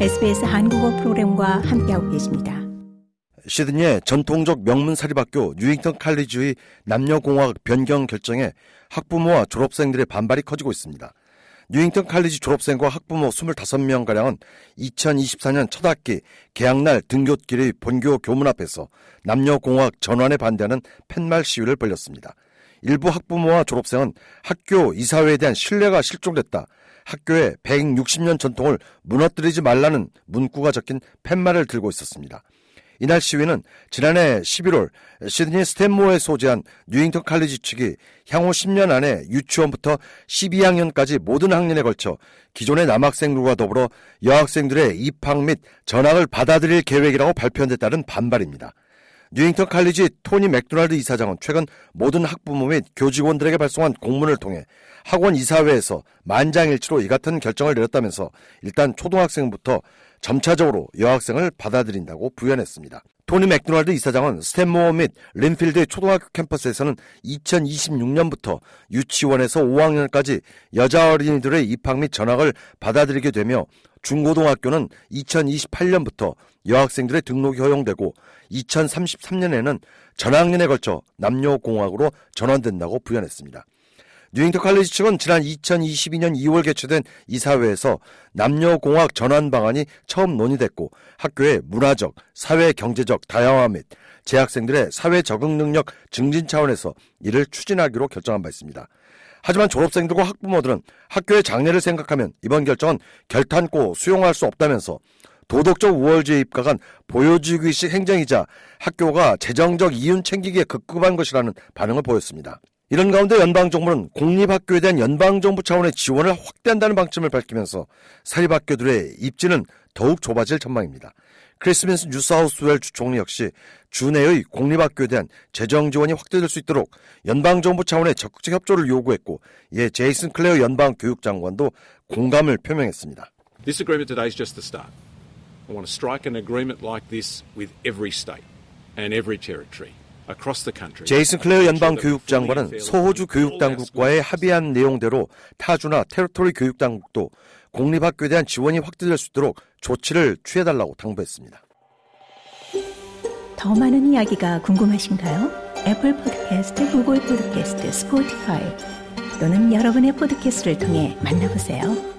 SBS 한국어 프로그램과 함께하고 계십니다. 시드니의 전통적 명문 사립학교 뉴잉턴 칼리지의 남녀공학 변경 결정에 학부모와 졸업생들의 반발이 커지고 있습니다. 뉴잉턴 칼리지 졸업생과 학부모 25명가량은 2024년 첫 학기 개학날 등교길의 본교 교문 앞에서 남녀공학 전환에 반대하는 팻말 시위를 벌였습니다. 일부 학부모와 졸업생은 학교 이사회에 대한 신뢰가 실종됐다. 학교의 160년 전통을 무너뜨리지 말라는 문구가 적힌 팻말을 들고 있었습니다. 이날 시위는 지난해 11월 시드니 스탠모어에 소재한 뉴잉턴 칼리지 측이 향후 10년 안에 유치원부터 12학년까지 모든 학년에 걸쳐 기존의 남학생들과 더불어 여학생들의 입학 및 전학을 받아들일 계획이라고 발표한 데 따른 반발입니다. 뉴잉턴 칼리지 토니 맥도날드 이사장은 최근 모든 학부모 및 교직원들에게 발송한 공문을 통해 학원 이사회에서 만장일치로 이 같은 결정을 내렸다면서 일단 초등학생부터 점차적으로 여학생을 받아들인다고 부연했습니다. 토니 맥도날드 이사장은 스탠모어 및 린필드 초등학교 캠퍼스에서는 2026년부터 유치원에서 5학년까지 여자 어린이들의 입학 및 전학을 받아들이게 되며 중고등학교는 2028년부터 여학생들의 등록이 허용되고 2033년에는 전학년에 걸쳐 남녀공학으로 전환된다고 부연했습니다. 뉴잉턴 칼리지 측은 지난 2022년 2월 개최된 이사회에서 남녀공학 전환 방안이 처음 논의됐고 학교의 문화적, 사회 경제적 다양화 및 재학생들의 사회 적응 능력 증진 차원에서 이를 추진하기로 결정한 바 있습니다. 하지만 졸업생들과 학부모들은 학교의 장래를 생각하면 이번 결정은 결탄코 수용할 수 없다면서 도덕적 우월주의에 입각한 보여주기식 행정이자 학교가 재정적 이윤 챙기기에 급급한 것이라는 반응을 보였습니다. 이런 가운데 연방정부는 공립학교에 대한 연방정부 차원의 지원을 확대한다는 방침을 밝히면서 사립학교들의 입지는 더욱 좁아질 전망입니다. 크리스 민스 뉴사우스웨일스 주총리 역시 주내의 공립학교에 대한 재정 지원이 확대될 수 있도록 연방정부 차원의 적극적 협조를 요구했고 이에 제이슨 클레어 연방 교육장관도 공감을 표명했습니다. This agreement today is just the start. I want to strike an agreement like this with every state and every territory. 제이슨 클레어 연방 교육장관은 서호주 교육당국과의 합의한 내용대로 타주나 territory 교육당국도 공립학교에 대한 지원이 확대될 수 있도록 조치를 취해달라고 당부했습니다. 더 많은 이야기가 궁금하신가요? 애플 포드캐스트, 구글 포드캐스트, 스포티파이 또는 여러분의 포드캐스트를 통해 만나보세요.